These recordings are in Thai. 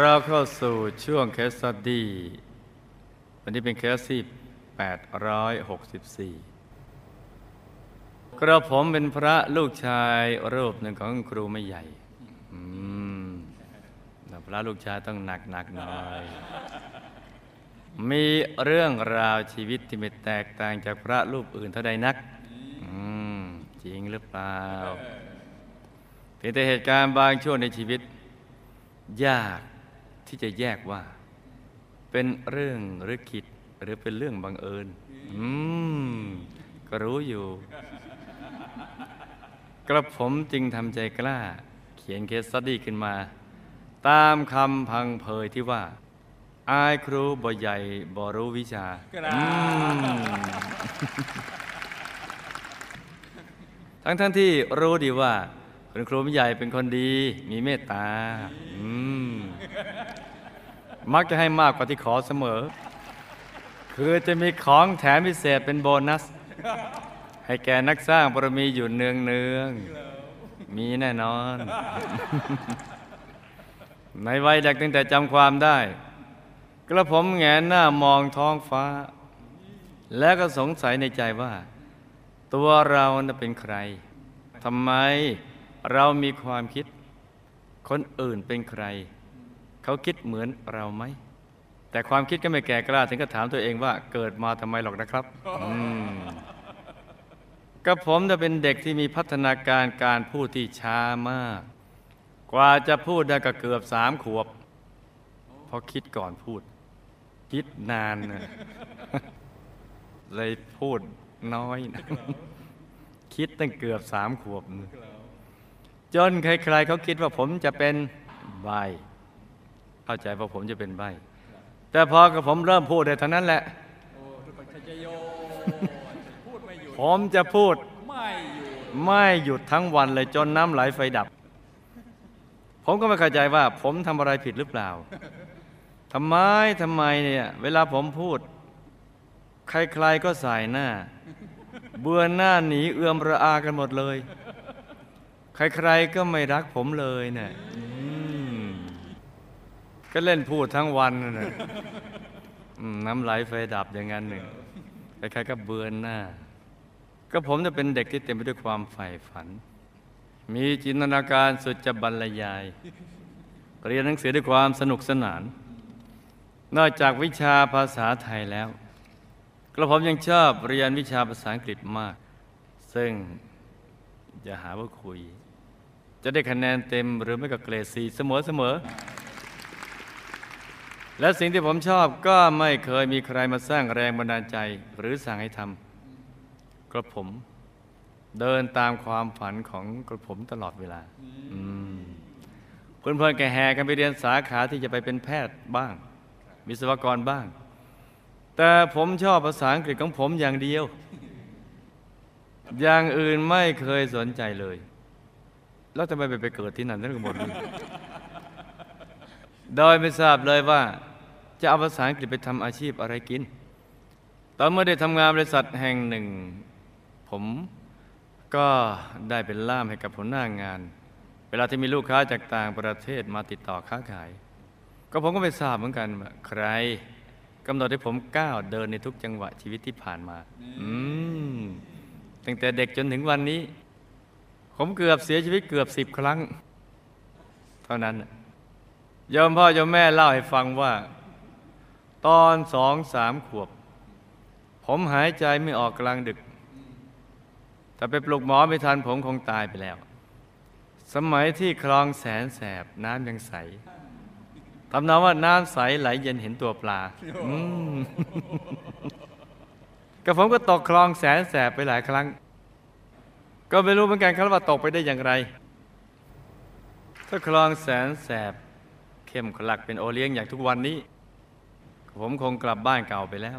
เราเข้าสู่ช่วง case study วันนี้เป็นเคสที่ 864 กระผมเป็นพระลูกชายรูปหนึ่งของครูไม่ใหญ่แต่พระลูกชายต้องหนักหนักหน่อย มีเรื่องราวชีวิตที่ไม่แตกต่างจากพระรูปอื่นเท่าใดนักจริงหรือเปล่าเพียงแต่เหตุการณ์บางช่วงในชีวิต ยาก ที่จะแยกว่า เป็นเรื่องหรือคิดหรือเป็นเรื่องบังเอิญ อืม ก็รู้อยู่ กระผมจึงทำใจกล้า เขียน case study ขึ้นมา ตามคำพังเพยที่ว่า อายครูบ่ใหญ่บ่รู้วิชาอืมทั้งทั้งที่รู้ดีว่า คุณครูใหญ่เป็นคนดี มีเมตตา อืม มักจะให้มากกว่าที่ขอเสมอ คือจะมีของแถมพิเศษเป็นโบนัส ให้แก่นักสร้างบารมีอยู่เนืองเนืองมีแน่นอน ในวัยเด็กตั้งแต่จำความได้ กระผมแงนหน้ามองท้องฟ้า แล้วก็สงสัยในใจว่า ตัวเราน่ะเป็นใครทำไมเรามีความคิด คนอื่นเป็นใคร เขาคิดเหมือนเราไหม แต่ความคิดก็ไม่แก่กล้า ถึงก็ถามตัวเองว่าเกิดมาทำไมหรอกนะครับก็ผมจะเป็นเด็กที่มีพัฒนาการการพูดที่ช้ามาก กว่าจะพูดได้ก็เกือบสามขวบเพราะคิดก่อนพูด คิดนานนะเลยพูดน้อยนะคิดตั้งเกือบสามขวบ จนใครๆเขาคิดว่าผมจะเป็นใบ เข้าใจว่าผมจะเป็นใบ แต่พอกับผมเริ่มพูดได้เท่านั้นแหละ ผมจะพูดไม่หยุดไม่หยุดทั้งวันเลยจนน้ำไหลไฟดับ ผมก็ไม่เข้าใจว่า ผมทำอะไรผิดหรือเปล่าทำไมทำไมเนี่ยเวลาผมพูด ใครๆก็สายหน้า เบื่อหน้าหนีเอื้อมระอากันหมดเลย ใครๆก็ไม่รักผมเลยเนี่ย ก็เล่นพูดทั้งวันนั่นน่ะน้ำไหลไฟดับอย่างนั้นหนึ่งใครๆก็เบื่อหน้า ก็ผมจะเป็นเด็กที่เต็มไปด้วยความใฝ่ฝัน มีจินตนาการสุดจะบรรยาย เรียนหนังสือด้วยความสนุกสนาน นอกจากวิชาภาษาไทยแล้วกระผมยังชอบเรียนวิชาภาษาอังกฤษมาก ซึ่งอย่าหาว่าคุย จะได้คะแนนเต็มหรือไม่ก็เกรดสีเสมอเสมอ และสิ่งที่ผมชอบก็ไม่เคยมีใครมาสร้างแรงบันดาลใจหรือสั่งให้ทำกระผม เดินตามความฝันของกระผมตลอดเวลาอืมเพื่อนๆแกแห่กันไปเรียนสาขาที่จะไปเป็นแพทย์บ้าง วิศวกรบ้าง แต่ผมชอบภาษาอังกฤษของผมอย่างเดียว อย่างอื่นไม่เคยสนใจเลย แล้วทำไมไปไปเกิดที่นั่นทั้งหมด โดยไม่ทราบเลยว่า จะเอาภาษาอังกฤษไปทำอาชีพอะไรกิน ตอนเมื่อได้ทำงานบริษัทแห่งหนึ่ง ผมก็ได้เป็นล่ามให้กับหัวหน้างาน เวลาที่มีลูกค้าจากต่างประเทศมาติดต่อค้าขาย ก็ผมก็ไม่ทราบเหมือนกันว่าใครกำหนดให้ผมก้าวเดินในทุกจังหวะชีวิตที่ผ่านมา อืมตั้งแต่เด็กจนถึงวันนี้ ผมเกือบเสียชีวิตเกือบสิบครั้ง เท่านั้น ยมพ่อยมแม่เล่าให้ฟังว่า ตอนสองสามขวบ ผมหายใจไม่ออกกลางดึก ถ้าไปปลุกหมอไม่ทันผมคงตายไปแล้ว สมัยที่คลองแสนแสบน้ำยังใสทำนองว่าน้ำใสไหลเย็นเห็นตัวปลากับผมก็ตกคลองแสนแสบไปหลายครั้ง ก็ไม่รู้เหมือนกันครับว่าตกไปได้อย่างไร ถ้าคลองแสนแสบ เข้มขลักเป็นโอเลี้ยงอย่างทุกวันนี้ ผมคงกลับบ้านเก่าไปแล้ว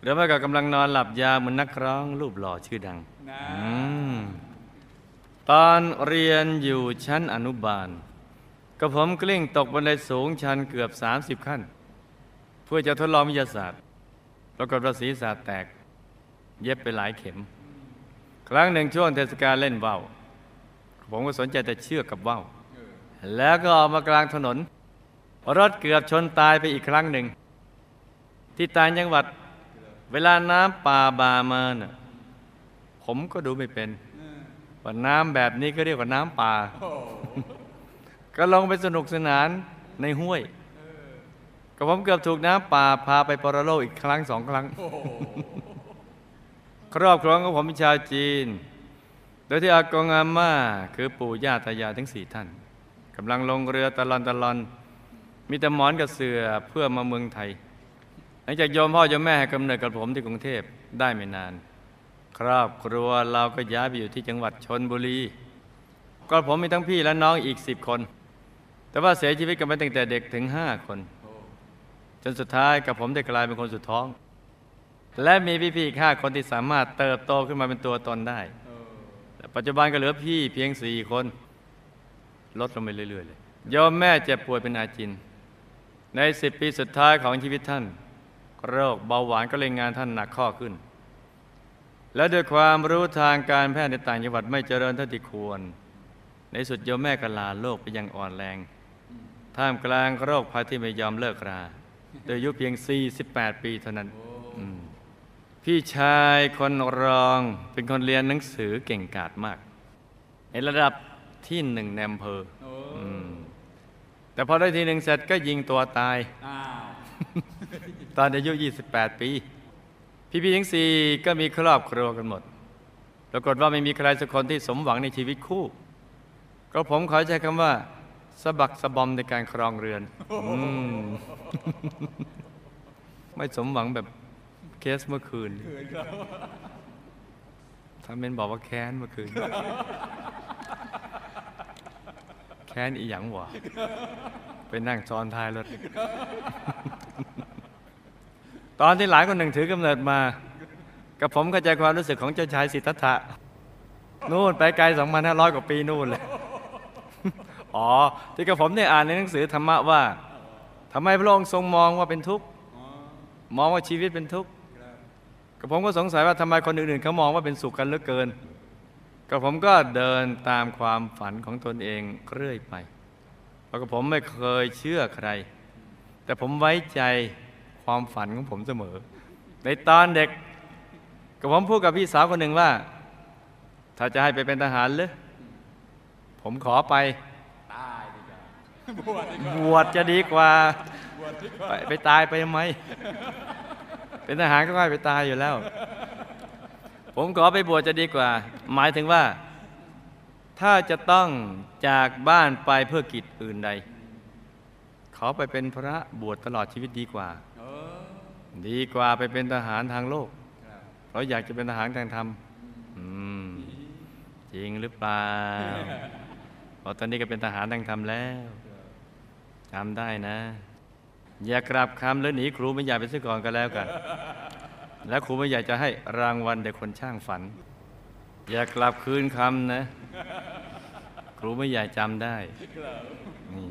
หรือไม่ก็กำลังนอนหลับยาวเหมือนนักร้องรูปหล่อชื่อดังนะอืมตอนเรียนอยู่ชั้นอนุบาลกระผมกลิ้งตกบันไดสูงชันเกือบ 30 ขั้น เพื่อจะทดลองวิทยาศาสตร์ปรากฏว่าศีรษะแตก เย็บไปหลายเข็ม ครั้งหนึ่งช่วงเทศกาลเล่นว่าวผมก็สนใจแต่เชือกกับว่าว แล้วก็ออกมากลางถนน รถเกือบชนตายไปอีกครั้งหนึ่ง ที่ต่างจังหวัดเวลาน้ำป่าบามาน่ะผมก็ดูไม่เป็นว่าน้ำแบบนี้ก็เรียกว่าน้ำป่า ก็ลงไปสนุกสนานในห้วยก็ผมเกือบถูกน้ำป่าพาไปปรโลกอีกครั้งสองครั้ง ครอบครัวของผมเป็นชาวจีน โดยที่อากงอาม่าคือปู่ย่าตายายทั้งสี่ท่าน กำลังลงเรือตะลอนตะลอน มีแต่หมอนกับเสือเพื่อมาเมืองไทย หลังจากโยมพ่อโยมแม่ให้กำเนิดกับผมที่กรุงเทพได้ไม่นาน ครอบครัวเราก็ย้ายไปอยู่ที่จังหวัดชนบุรี ก็ผมมีทั้งพี่และน้องอีกสิบคน แต่ว่าเสียชีวิตกันไปตั้งแต่เด็กถึงห้าคน จนสุดท้ายกับผมได้กลายเป็นคนสุดท้อง และมีพี่ๆอีกห้าคนที่สามารถเติบโตขึ้นมาเป็นตัวตนได้แต่ปัจจุบันก็เหลือพี่เพียงสี่คน ลดลงไปเรื่อย ๆ เลยโยมแม่เจ็บป่วยเป็นอาจิน ในสิบปีสุดท้ายของชีวิตท่าน โรคเบาหวานก็เล่นงานท่านหนักข้อขึ้น และด้วยความรู้ทางการแพทย์ในต่างจังหวัดไม่เจริญเท่าที่ควร ในสุดโยมแม่ก็ลาโลกไปอยังอ่อนแรง ท่ามกลางโรคภัยที่ไม่ยอมเลิกราโดยอายุเพียง 48 ปีเท่านั้นพี่ชายคนรองเป็นคนเรียนหนังสือเก่งกาจมาก ในระดับ ที่หนึ่งในอำเภอโอ้อืมแต่พอได้ทีหนึ่งเสร็จก็ยิงตัวตายอ้าวตอนอายุ 28 ปี พี่ๆทั้งสี่ก็มีครอบครัวกันหมด ปรากฏว่าไม่มีใครสักคนที่สมหวังในชีวิตคู่ ก็ผมขอใช้คำว่าสะบักสะบอมในการครองเรือนอืมไม่สมหวังแบบเคสเมื่อคืนเขินครับทำเป็นบอกว่าแค้นเมื่อคืนแค้นอีหยังวะไปนั่งซ้อนท้ายรถ ตอนที่หลานคนหนึ่งถือกำเนิดมา กับผมเข้าใจความรู้สึกของเจ้าชายสิทธัตถะนู่นไปไกล2,500กว่าปีนู่นเลย อ๋อ ที่กับผมเนี่ยอ่านในหนังสือธรรมะว่าทำไมพระองค์ทรงมองว่าเป็นทุกข์ มองว่าชีวิตเป็นทุกข์ครับผมก็สงสัยว่าทำไมคนอื่นๆเขามองว่าเป็นสุขกันเหลือเกิน ก็ผมก็เดินตามความฝันของตนเองเรื่อยไป เพราะก็ผมไม่เคยเชื่อใคร แต่ผมไว้ใจความฝันของผมเสมอ ในตอนเด็กก็ผมพูดกับพี่สาวคนหนึ่งว่า ถ้าจะให้ไปเป็นทหารเลยผมขอไปตายดีกว่าบวชดีกว่าบวชจะดีกว่า ไปไปตายไปทำไมเป็นทหารก็ไม่ไปตายอยู่แล้ว ผมขอไปบวชจะดีกว่า หมายถึงว่า ถ้าจะต้องจากบ้านไปเพื่อกิจอื่นใด ขอไปเป็นพระบวชตลอดชีวิตดีกว่า ดีกว่าไปเป็นทหารทางโลก เพราะอยากจะเป็นทหารทางธรรมจริงหรือเปล่าพราะตอนนี้ก็เป็นทหารทางธรรมแล้วจำได้นะ อย่ากลับคำแล้วหนีครูไม่อยากไปซะก่อนก็แล้วกัน และครูไม่อยากจะให้รางวัลเด็กคนช่างฝัน อย่ากลับคืนคำนะ ครูไม่อยากจำได้นี่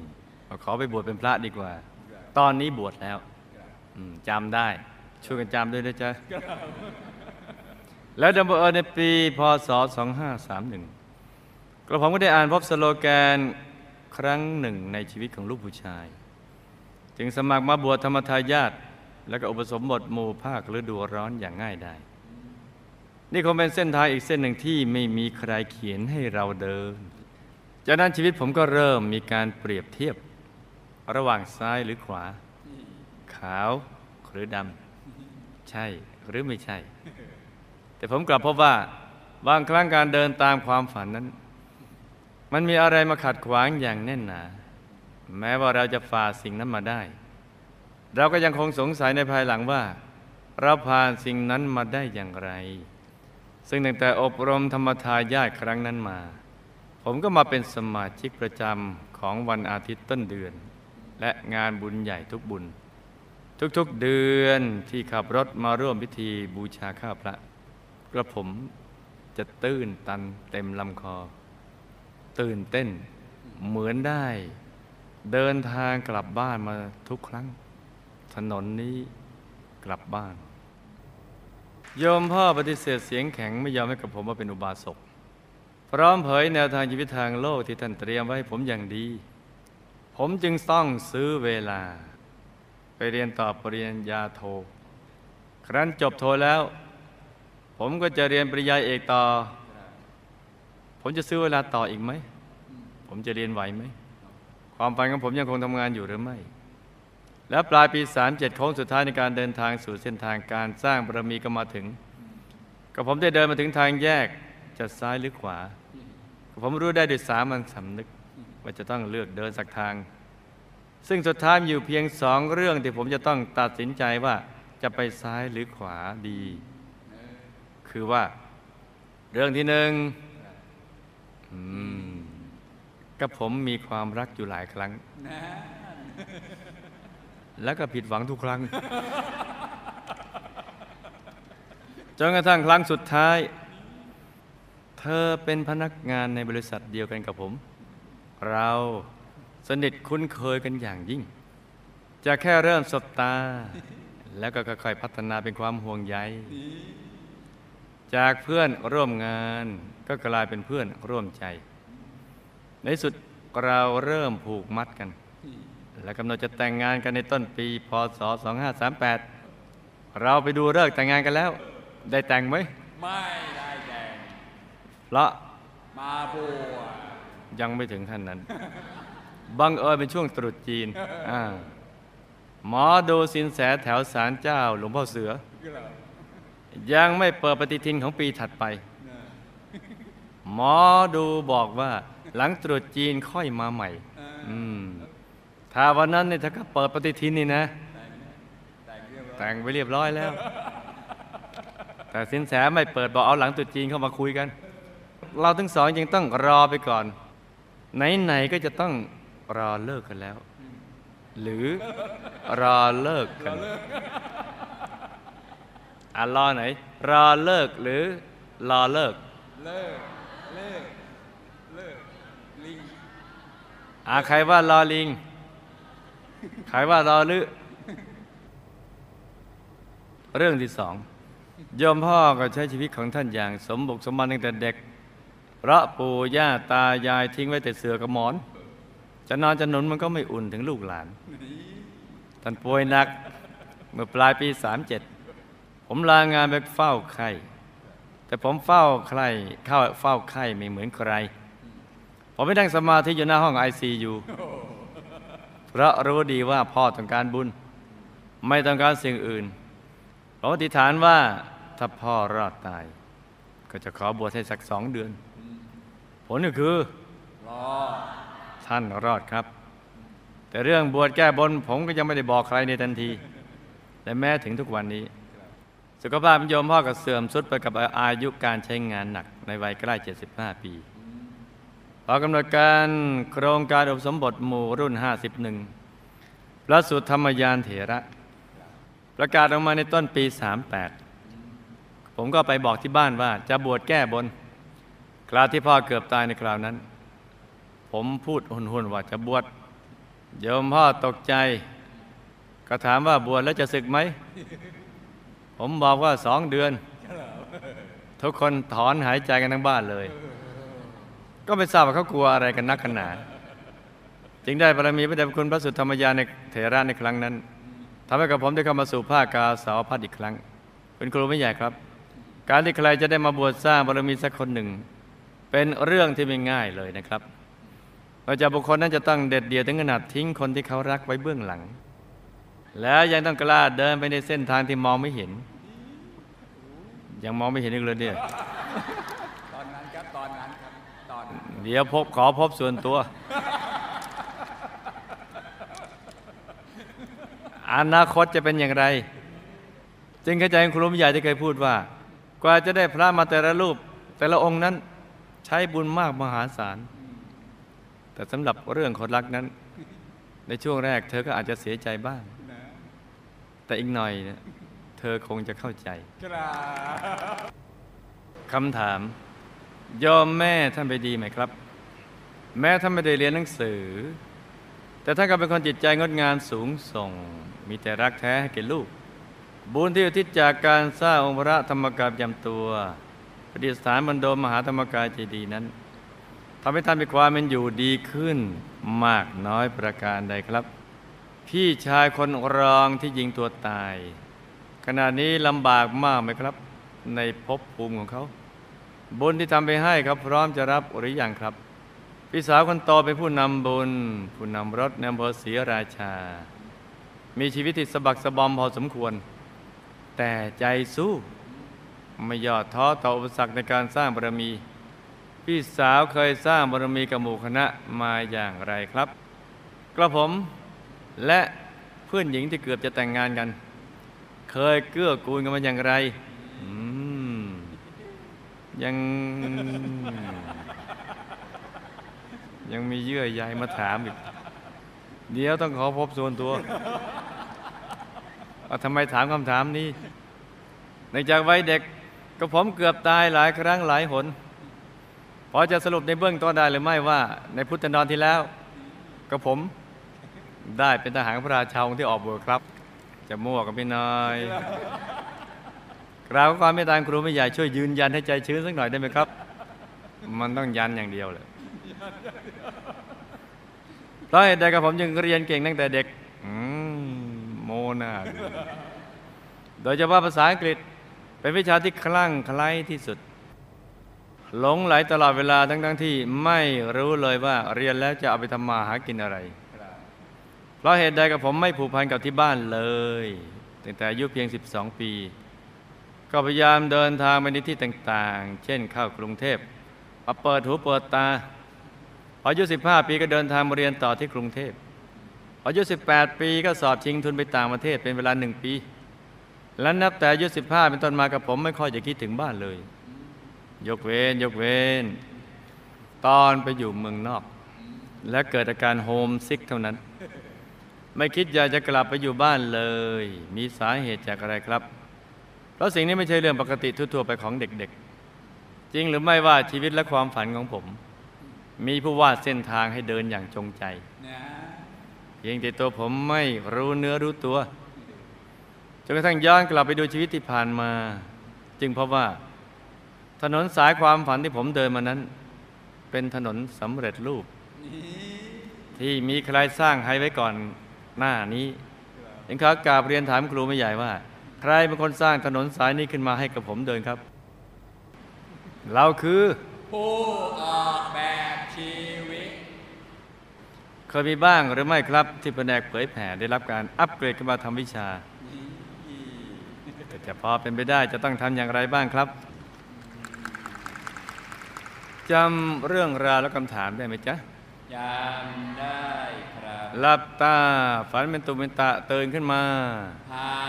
ขอไปบวชเป็นพระดีกว่า ตอนนี้บวชแล้วจำได้ ช่วยกันจำด้วยนะจ๊ะ แล้วดัมเบลเออในปีพศ 2531 กระผมก็ได้อ่านพบสโลแกนครั้งหนึ่งในชีวิตของลูกผู้ชาย จึงสมัครมาบวชธรรมทายาท แล้วก็อุปสมบทหมู่ภาคฤดูร้อนอย่างง่ายได้ นี่คงเป็นเส้นทางอีกเส้นหนึ่งที่ไม่มีใครเขียนให้เราเดิน จากนั้นชีวิตผมก็เริ่มมีการเปรียบเทียบ ระหว่างซ้ายหรือขวา ขาวหรือดำ ใช่หรือไม่ใช่ แต่ผมกลับพบว่าบางครั้งการเดินตามความฝันนั้น มันมีอะไรมาขัดขวางอย่างแน่นหนา แม้ว่าเราจะฝ่าสิ่งนั้นมาได้ เราก็ยังคงสงสัยในภายหลังว่า เราผ่านสิ่งนั้นมาได้อย่างไร ซึ่งตั้งแต่อบรมธรรมทายาทครั้งนั้นมา ผมก็มาเป็นสมาชิกประจำของวันอาทิตย์ต้นเดือน และงานบุญใหญ่ทุกบุญ ทุกๆเดือนที่ขับรถมาร่วมพิธีบูชาข้าพระกระผมจะตื้นตันเต็มลำคอ ตื่นเต้นเหมือนได้ เดินทางกลับบ้านมาทุกครั้ง ถนนนี้กลับบ้าน โยมพ่อปฏิเสธเสียงแข็งไม่ยอมให้กับผมมาเป็นอุบาสก พร้อมเผยแนวทางชีวิตทางโลกที่ท่านเตรียมไว้ให้ผมอย่างดีผผมจึงต้องซื้อเวลา ไปเรียนต่อปริญญาโท ครั้นจบโทแล้ว ผมก็จะเรียนปริญญาเอกต่อ ผมจะซื้อเวลาต่ออีกไหม ผมจะเรียนไหวไหม ความฝันของผมยังคงทำงานอยู่หรือไม่ แล้วปลายปี 37โค้งสุดท้ายในการเดินทางสู่เส้นทางการสร้างบารมีก็มาถึง ก็ผมได้เดินมาถึงทางแยกจะซ้ายหรือขวา ก็ผมรู้ได้ด้วยสามัญสำนึก ว่าจะต้องเลือกเดินสักทาง ซึ่งสุดท้ายอยู่เพียงสองเรื่องที่ผมจะต้องตัดสินใจว่าจะไปซ้ายหรือขวาดี คือว่า เรื่องที่หนึ่งกับผมมีความรักอยู่หลายครั้ง แล้วก็ผิดหวังทุกครั้ง จนกระทั่งครั้งสุดท้าย เธอเป็นพนักงานในบริษัทเดียวกันกับผม เราสนิทคุ้นเคยกันอย่างยิ่ง จะแค่เริ่มสบตา แล้วก็ค่อยๆพัฒนาเป็นความห่วงใย จากเพื่อนร่วมงานก็กลายเป็นเพื่อนร่วมใจ ในสุดเราเริ่มผูกมัดกัน และกำหนดจะแต่งงานกันในต้นปีพศ 2538 เราไปดูเลิกษ์แต่งงานกันแล้ว ได้แต่งไหม ไม่ได้แดงเพราะมาบัวยังไม่ถึงขั้นนั้น บังเอิญเป็นช่วงตรุษจีนอาหมอดูสินแสแถวศาลเจ้าหลวงพ่อเสือ ยังไม่เปิดปฏิทินของปีถัดไป หมอดูบอกว่า หลังตรุษจีนค่อยมาใหม่ อืม ถ้าวันนั้นเนี่ยถ้าก็เปิดปฏิทินนี่นะ แต่งไปเรียบร้อยแล้ว แต่สินแสไม่เปิดบอกเอาหลังตรุษจีนเข้ามาคุยกัน เราทั้งสองยังต้องรอไปก่อน ไหนๆก็จะต้องรอเลิกกันแล้ว หรือรอเลิกกันอะรอไหน รอเลิกหรือรอเลิก เลิก เลิก เลิก ลิงอะใครว่ารอลิง ใครว่ารอลือเรื่องที่สองยมพ่อก็ใช้ชีวิตของท่านอย่าง สมบุกสมบันตั้งแต่เด็ก เพราะปู่ย่าตายายทิ้งไว้แต่เสือกับหมอน จะนอนจะหนุนมันก็ไม่อุ่นถึงลูกหลาน ท่านป่วยหนักเมื่อปลายปี37ผมลางานไปเฝ้าไข้แต่ผมเฝ้าใครเข้าเฝ้าไข้ไม่เหมือนใคร ผมไม่นั่งสมาธิอยู่หน้าห้องไอซียู พราะรู้ดีว่าพ่อต้องการบุญ ไม่ต้องการสิ่งอื่นผมอธิษฐานว่าถ้าพ่อรอดตาย ก็จะขอบวชให้สักสองเดือน ผลก็คือรอท่านรอดครับ แต่เรื่องบวชแก้บนผมก็ยังไม่ได้บอกใครในทันที และแม้ถึงทุกวันนี้ สุขภาพโยมพ่อก็เสื่อมสุดไปกับอายุการใช้งานหนักในวัยใกล้ 75 ปี พอกำหนดการโครงการอบสมบทหมู่รุ่น 51 พระสุธรรมยานเถระ ประกาศออกมาในต้นปี 38 ผมก็ไปบอกที่บ้านว่าจะบวชแก้บน คราวที่พ่อเกือบตายในคราวนั้น ผมพูดหุ่นๆว่าจะบวชโยมพ่อตกใจ ก็ถามว่าบวชแล้วจะศึกไหม ผมบอกว่าสองเดือน ทุกคนถอนหายใจกันทั้งบ้านเลย ก็ไม่ทราบว่าเขากลัวอะไรกันนักกันหนาจึงได้บารมีพระเดชพระคุณพระสุธรรมยานในเถระในครั้งนั้นทำให้กับผมได้เข้ามาสู่ภาคกาสาวพัดอีกครั้ง เป็นครูไม่ใหญ่ครับ การที่ใครจะได้มาบวชสร้างบารมีสักคนหนึ่ง เป็นเรื่องที่ไม่ง่ายเลยนะครับเราจะบุคคลนั้นจะต้องเด็ดเดี่ยวถึงขนาดทิ้งคนที่เขารักไว้เบื้องหลัง แล้วยังต้องกล้าเดินไปในเส้นทางที่มองไม่เห็น ยังมองไม่เห็นอีกเลยเนี่ย เดี๋ยวพบขอพบส่วนตัว อนาคตจะเป็นอย่างไร จึงเข้าใจครูใหญ่ที่เคยพูดว่า กว่าจะได้พระมาแต่ละรูป แต่ละองค์นั้นใช้บุญมากมหาศาล แต่สำหรับเรื่องคนรักนั้น ในช่วงแรก เธอก็อาจจะเสียใจบ้าง แต่อีกหน่อยเนี่ยเธอคงจะเข้าใจครับคำถาม โยมแม่ท่านไปดีไหมครับ แม้ท่านไม่ได้เรียนหนังสือ แต่ท่านก็เป็นคนจิตใจงดงามสูงส่ง มีแต่รักแท้ให้แก่ลูก บุญที่อุทิศจากการสร้างองค์พระธรรมกายประจำตัวประดิษฐานบรรดมมหาธรรมกายเจดีนั้นทำให้ท่านมีความเป็นอยู่ดีขึ้นมากน้อยประการใดครับ พี่ชายคนรองที่ยิงตัวตาย ขณะนี้ลำบากมากไหมครับ ในภพภูมิของเขา บุญที่ทำไปให้ครับพร้อมจะรับหรือยังครับ พี่สาวคนโตเป็นผู้นำบุญ ผู้นำรถในอำเภอศรีราชา มีชีวิตที่สะบักสะบอมพอสมควร แต่ใจสู้ ไม่ย่อท้อต่ออุปสรรคในการสร้างบารมี พี่สาวเคยสร้างบารมีกับหมู่คณะมาอย่างไรครับ กระผมและเพื่อนหญิงที่เกือบจะแต่งงานกัน เคยเกื้อกูลกันมาอย่างไร ยัง ยังมีเยื่อใยมาถามอีก เดี๋ยวต้องขอพบส่วนตัวว่าทำไมถามคำถามนี้ในจากวัยเด็กก็ผมเกือบตายหลายครั้งหลายหนพอจะสรุปในเบื้องต้นได้หรือไม่ว่า ในพุทธนอนที่แล้วก็ผมได้เป็นทหารพระราชาองค์ที่ออกบวชครับ จะมั่วกับพี่น้อย กราบขอความเมตตาครูไม่ใหญ่ช่วยยืนยันให้ใจชื้นสักหน่อยได้ไหมครับ มันต้องยันอย่างเดียวเลยเพราะเหตุใดกับผมจึงเรียนเก่งตั้งแต่เด็กอืมโมนาโดยเฉพาะภาษาอังกฤษ เป็นวิชาที่คลั่งไคล้ที่สุด หลงไหลตลอดเวลาทั้งๆทที่ไม่รู้เลยว่าเรียนแล้วจะเอาไปทำมาหากินอะไร เพราะเหตุใดกับผมไม่ผูกพันกับที่บ้านเลยตั้งแต่อายุเพียง 12 ปี ก็พยายามเดินทางไปในที่ต่างๆ เช่นเข้ากรุงเทพมาเปิดหูเปิดตาพออายุ 15 ปีก็เดินทางมาเรียนต่อที่กรุงเทพพออายุ 18 ปีก็สอบชิงทุนไปต่างประเทศเป็นเวลาหนึ่งปี และนับแต่อายุ 15 เป็นต้นมากระผมไม่ค่อยจะคิดถึงบ้านเลย ยกเว้นยกเว้น ตอนไปอยู่เมืองนอก และเกิดอาการ homesick เท่านั้น ไม่คิดอยากจะกลับไปอยู่บ้านเลย มีสาเหตุจากอะไรครับ เพราะสิ่งนี้ไม่ใช่เรื่องปกติทั่วๆไปของเด็กๆ จริงหรือไม่ว่าชีวิตและความฝันของผม มีผู้วาดเส้นทางให้เดินอย่างจงใจเพียงแต่ตัวผมไม่รู้เนื้อรู้ตัวจนกระทั่งย้อนกลับไปดูชีวิตที่ผ่านมา จึงพบว่า ถนนสายความฝันที่ผมเดินมานั้น เป็นถนนสำเร็จรูป ที่มีใครสร้างให้ไว้ก่อนหน้านี้ยังขากราบเรียนถามครูไม่ใหญ่ว่า ใครเป็นคนสร้างถนนสายนี้ขึ้นมาให้กับผมเดินครับ เราคือผู้ออกแบบชีวิต เคยมีบ้างหรือไม่ครับ ที่แผนกเผยแผ่ได้รับการอัปเกรดขึ้นมาทำวิชา แต่จะพอเป็นไปได้จะต้องทำอย่างไรบ้างครับจำเรื่องราวและคำถามได้ไหมจ๊ะ จำได้ครับหลับตาฝันเป็นตุเป็นตะตื่นขึ้นมาเท้า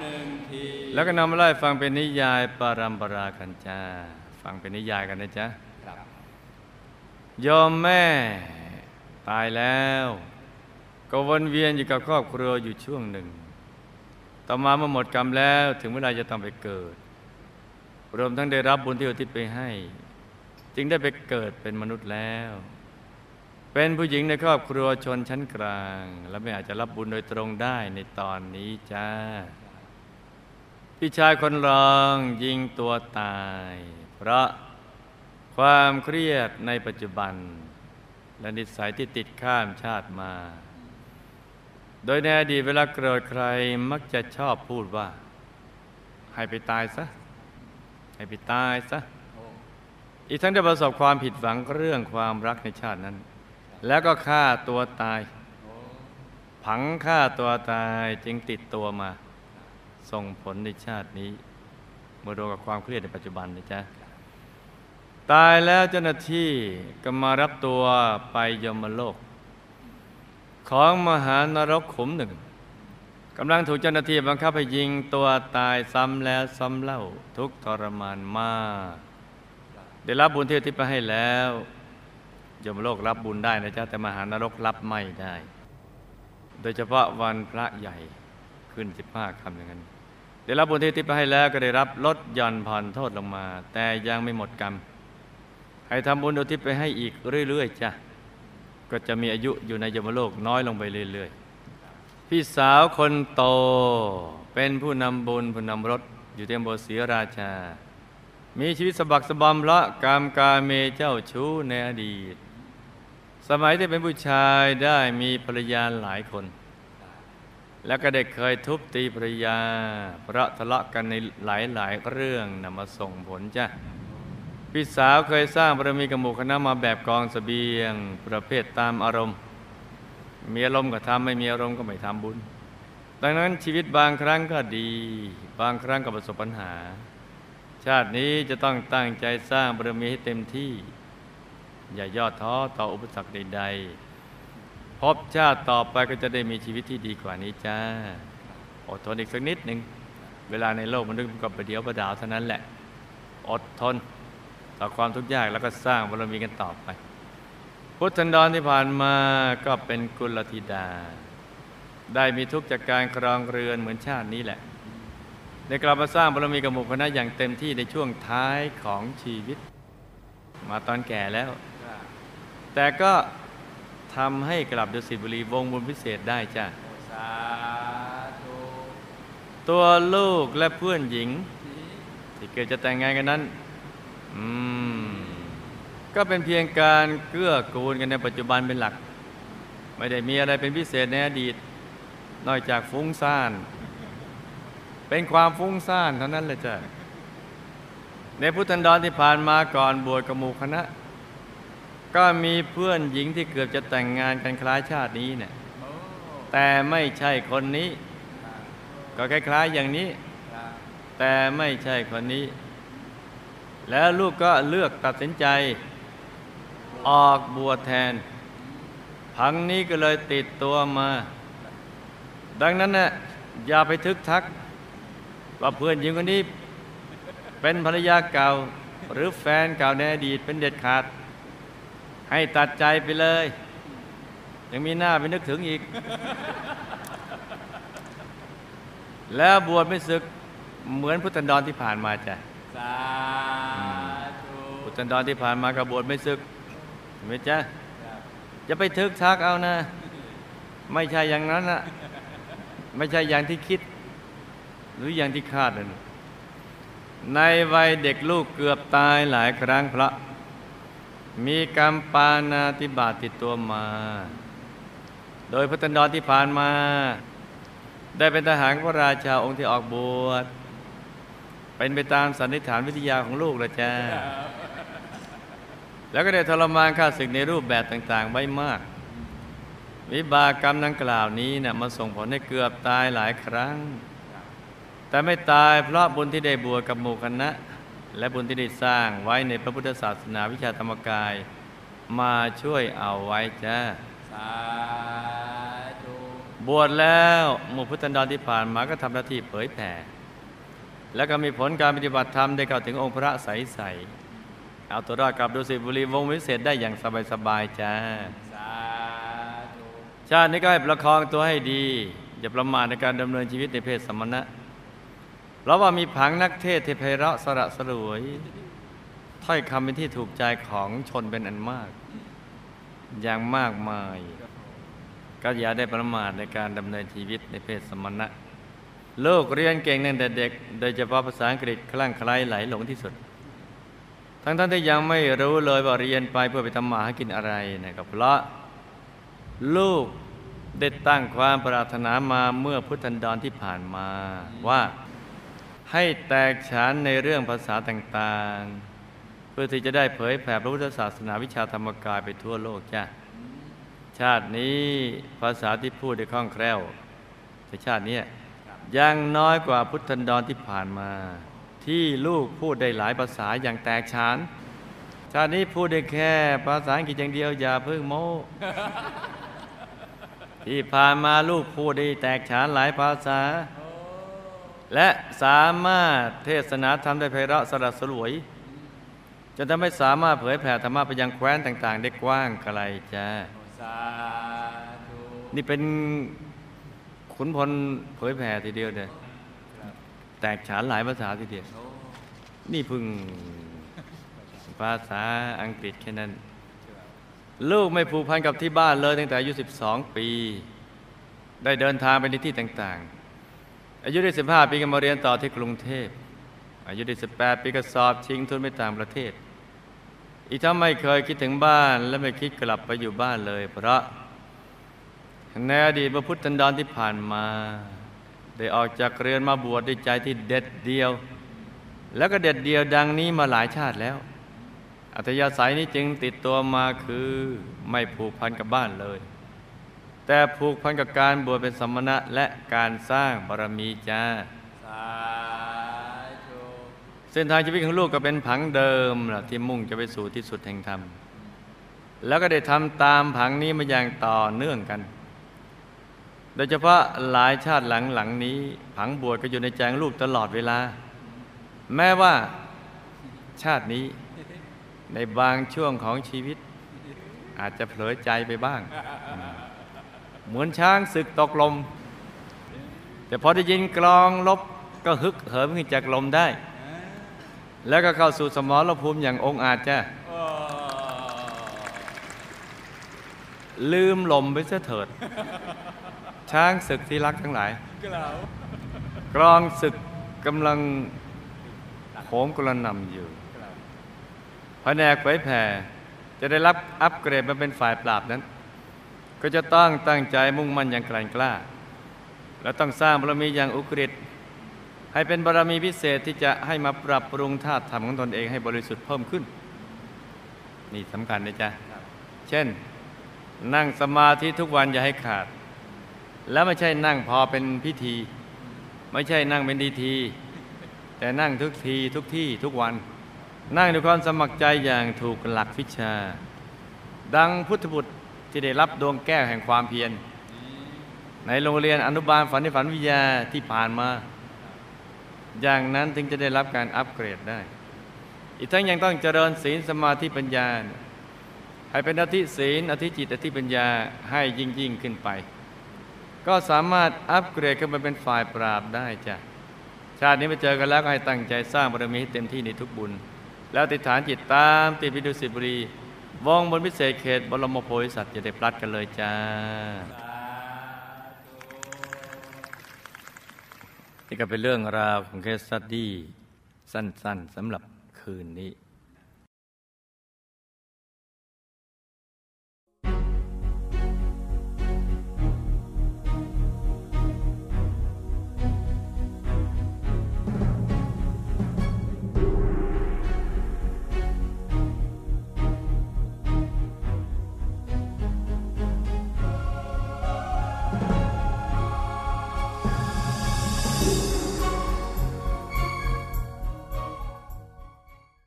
หนึ่งทีแล้วก็นำมาไล่ฟังเป็นนิยายปารัมปรากันจ้าฟังเป็นนิยายกันนะจ๊ะครับยอมแม่ตายแล้ว ก็วนเวียนอยู่กับครอบครัวอยู่ช่วงหนึ่ง ต่อมาเมื่อหมดกรรมแล้วถึงเวลาจะต้องไปเกิด รวมทั้งได้รับบุญที่อุทิศไปให้ จึงได้ไปเกิดเป็นมนุษย์แล้ว เป็นผู้หญิงในครอบครัวชนชั้นกลาง และไม่อาจจะรับบุญโดยตรงได้ในตอนนี้จ้า พี่ชายคนรองยิงตัวตาย เพราะความเครียดในปัจจุบัน และนิสัยที่ติดข้ามชาติมา โดยในอดีตเวลาโกรธใครมักจะชอบพูดว่า ให้ไปตายซะ ให้ไปตายซะอ้อีกทั้งได้ประสบความผิดหวังเรื่องความรักในชาตินั้น แล้วก็ฆ่าตัวตาย ผังฆ่าตัวตายจึงติดตัวมา ส่งผลในชาตินี้เมื่อรวมกับความเครียดในปัจจุบันนะจ๊ะตายแล้วเจ้าหน้าที่ก็มารับตัวไปยมโลก ของมหานรกขุมหนึ่งกำลังถูกเจ้าหน้าที่บังคับให้ยิงตัวตายซ้ำแล้วซ้ำเล่าทุกข์ทรมานมาก ได้รับบุญเที่อุที่ไปให้แล้ว ยมโลกรับบุญได้นะจ๊ะแต่มหานรกรับไม่ได้ โดยเฉพาะวันพระใหญ่ขึ้นสิบห้าคำอย่างนั้นได้รับบุญที่อุที่ไปให้แล้วก็ได้รับลดหย่อนผ่อนโทษลงมา แต่ยังไม่หมดกรรม ให้ทำบุญอุทิศไปให้อีกเรื่อยๆจ้ะก็จะมีอายุอยู่ในยมโลกน้อยลงไปเรื่อยๆ พี่สาวคนโตเป็นผู้นำบุญผู้นำรถอยู่ที่อำเภอศรีราชา มีชีวิตสบักสบอมเพราะกรรมกาเมเจ้าชู้ในอดีต สมัยที่เป็นผู้ชายได้มีภรรยาหลายคน แล้วก็ได้เคยทุบตีภรรยาเพราะทะเลาะกันในหลายๆเรื่องนำมาส่งผลจ้ะพี่สาวเคยสร้างบารมีกับหมู่คณะมาแบบกองสเสบียงประเภทตามอารมณ์ มีอารมณ์ก็ทำไม่มีอารมณ์ก็ไม่ทำบุญ ดังนั้นชีวิตบางครั้งก็ดี บางครั้งก็ประสบปัญหา ชาตินี้จะต้องตั้งใจสร้างบารมีให้เต็มที่ อย่าย่อท้อต่ออุปสรรคใด ๆ พบชาติต่อไปก็จะได้มีชีวิตที่ดีกว่านี้จ้า อดทนอีกสักนิดหนึ่ง เวลาในโลกมันนึกกับประเดียวประดาวเท่านั้นแหละ อดทน ต่อความทุกข์ยากแล้วก็สร้างบารมีกันต่อไป พุทธันดรที่ผ่านมาก็เป็นกุลธิดา ได้มีทุกข์จากการครองเรือนเหมือนชาตินี้แหละ ได้กลับมาสร้างบารมีกับหมู่คณะอย่างเต็มที่ในช่วงท้ายของชีวิต มาตอนแก่แล้ว แต่ก็ทำให้กลับดุสิตบุรีวงบุญพิเศษได้จ้ะสาตัวลูกและเพื่อนหญิง ที่เกิดจะแต่งงานกันนั้น อืม ก็เป็นเพียงการเกื้อกูลกันในปัจจุบันเป็นหลัก ไม่ได้มีอะไรเป็นพิเศษในอดีต นอกจากฟุ้งซ่าน เป็นความฟุ้งซ่านเท่านั้นแหละจ้ะในพุทธันดรที่ผ่านมาก่อนบวชกับหมู่คณะ ก็มีเพื่อนหญิงที่เกือบจะแต่งงานกันคล้ายชาตินี้เนี่ยแต่ไม่ใช่คนนี้ ก็คล้ายๆอย่างนี้ แต่ไม่ใช่คนนี้ แล้วลูกก็เลือกตัดสินใจ ออกบวชแทนพังนี้ก็เลยติดตัวมา ดังนั้นนะ่ะอย่าไปทึกทัก ว่าเพื่อนหญิงคนนี้เป็นภรรยาเก่า หรือแฟนเก่าในอดีตเป็นเด็ดขาด ให้ตัดใจไปเลย ยังมีหน้าไปนึกถึงอีก แล้วบวชไม่ศึกเหมือนพุทธันดรที่ผ่านมาจ้ะสาธุพุทธันดรที่ผ่านมากับบวชไม่ศึกเห็นไหมจ๊ะครับจะไปทึกทักเอานะ ไม่ใช่อย่างนั้นนะไม่ใช่อย่างที่คิด หรืออย่างที่คาดนะในวัยเด็กลูกเกือบตายหลายครั้งพระ มีกรรมปานาติบาติดตัวมา โดยพุทธันดรที่ผ่านมา ได้เป็นทหารพระราชาองค์ที่ออกบวชเป็นไปตามสันนิษฐานวิทยาของลูกละจ้า แล้วก็ได้ทรมานข้าศึกในรูปแบบต่าง ๆ ไว้มาก วิบากกรรมดังกล่าวนี้นะ่ะมาส่งผลให้เกือบตายหลายครั้ง แต่ไม่ตายเพราะบุญที่ได้บวชกับหมู่คณะ และบุญที่ได้สร้างไว้ในพระพุทธศาสนาวิชาธรรมกาย มาช่วยเอาไว้จ้าสาธุบวชแล้วหมู่พุทธันดรที่ผ่านมาก็ทำหน้าที่เผยแผ่ แล้วก็มีผลการปฏิบัติธรรมได้เข้าถึงองค์พระใสๆเอาตัวรอดกลับดุสิตบุรีวงวิเศษได้อย่างสบายๆจ้าสาธุชาตินี้ก็ให้ประคองตัวให้ดี อย่าประมาทในการดำเนินชีวิตในเพศสมณะ เพราะว่ามีผังนักเทศที่ไพเราะสระสรวย ถ้อยคำเป็นที่ถูกใจของชนเป็นอันมาก อย่างมากมาย ก็อย่าได้ประมาทในการดำเนินชีวิตในเพศสมณะลูกเรียนเก่งตั้งแต่เด็ก โดยเฉพาะภาษาอังกฤษคลั่งไคล้ไหลหลงที่สุด ทั้งท่านที่ยังไม่รู้เลยว่าเรียนไปเพื่อไปทำมาหากินอะไรนะครับเพราะลูกได้ตั้งความปรารถนามาเมื่อพุทธันดรที่ผ่านมาว่า ให้แตกฉานในเรื่องภาษาต่างๆ เพื่อที่จะได้เผยแผ่พระพุทธศาสนาวิชาธรรมกายไปทั่วโลกจ้ะชาตินี้ภาษาที่พูดได้คล่องแคล่ว แต่ชาตินี้ยยังน้อยกว่าพุทธันดรที่ผ่านมา ที่ลูกพูดได้หลายภาษาอย่างแตกฉาน ชาตินี้พูดได้แค่ภาษาอังกฤษอย่างเดียวอย่าเพิ่งโม้ที่ผ่านมาลูกพูดได้แตกฉานหลายภาษา และสามารถเทศนาธรรมได้ไพเราะสลัดสลวย จนทำให้สามารถเผยแผ่ธรรมะไปยังแคว้นต่าง ๆ ได้กว้างไกลจ้าสาธุนี่เป็นขุนพลเผยแผ่ทีเดียวเลยครับแตกฉานหลายภาษาทีเดียวโอ้นี่เพึ่งภาษาอังกฤษแค่นั้นครับลูกไม่ผูกพันกับที่บ้านเลยตั้งแต่อายุ 12 ปี ได้เดินทางไปในที่ต่าง ๆ อายุได้ 15 ปีก็มาเรียนต่อที่กรุงเทพ อายุได้ 18 ปีก็สอบชิงทุนไปต่างประเทศ อีกทั้งไม่เคยคิดถึงบ้านและไม่คิดกลับไปอยู่บ้านเลย เพราะในอดีตพระพุทธันดรที่ผ่านมา ได้ออกจากเรือนมาบวชด้วยใจที่เด็ดเดียว แล้วก็เด็ดเดียวดังนี้มาหลายชาติแล้ว อัธยาศัยนี้จึงติดตัวมาคือไม่ผูกพันกับบ้านเลย แต่ผูกพันกับการบวชเป็นสมณะและการสร้างบารมีจ้าสาธุเส้นทางชีวิตของลูกก็เป็นผังเดิมล่ะที่มุ่งจะไปสู่ที่สุดแห่งธรรม แล้วก็ได้ทำตามผังนี้มาอย่างต่อเนื่องกัน โดยเฉพาะหลายชาติหลังๆนี้ ผังบวชก็อยู่ในใจของลูกตลอดเวลา แม้ว่าชาตินี้ในบางช่วงของชีวิต อาจจะเผลอใจไปบ้าง เหมือนช้างศึกตกลม แต่พอได้ยินกลองลบก็ฮึกเหิมขึ้นจากลมได้ แล้วก็เข้าสู่สมรภูมิอย่างองอาจจะลืมลมไปเสียเถิด ช้างศึกที่รักทั้งหลายกลองศึกกำลังโหมกระหนำอยู่กล่าวแผนกเผยแผ่จะได้รับอัปเกรดมาเป็นฝ่ายปราบนั้น ก็จะต้องตั้งใจมุ่งมั่นอย่างแกร่งกล้า และต้องสร้างบารมีอย่างอุกฤษให้เป็นบารมีพิเศษที่จะให้มาปรับปรุงธาตุธรรมของตนเองให้บริสุทธิ์เพิ่มขึ้น นี่สำคัญนะจ๊ะ เช่น นั่งสมาธิทุกวันอย่าให้ขาด แล้วไม่ใช่นั่งพอเป็นพิธี ไม่ใช่นั่งเป็นดีที แต่นั่งทุกทีทุกที่ทุกวัน นั่งด้วยความสมัครใจอย่างถูกหลักวิชา ดังพุทธบุตร ที่ได้รับดวงแก้วแห่งความเพียร ในโรงเรียนอนุบาลฝันในฝันวิทยาที่ผ่านมา อย่างนั้นถึงจะได้รับการอัปเกรดได้ อีกทั้งยังต้องเจริญศีลสมาธิปัญญา ให้เป็นอธิศีลอธิจิตอธิปัญญาให้ยิ่งยิ่งขึ้นไป ก็สามารถอัปเกรดขึ้นมาเป็นฝ่ายปราบได้จ้ะชาตินี้มาเจอกันแล้วก็ให้ตั้งใจสร้างบารมีให้เต็มที่ในทุกบุญ แล้วติดฐานจิตตามติดพิดุสิบุรี วงบนพิเศษเขตบรมโพธิสัตว์จะได้พลัดกันเลยจ้า นี่ก็เป็นเรื่องราวของเคสสตดี้สั้นๆสำหรับคืนนี้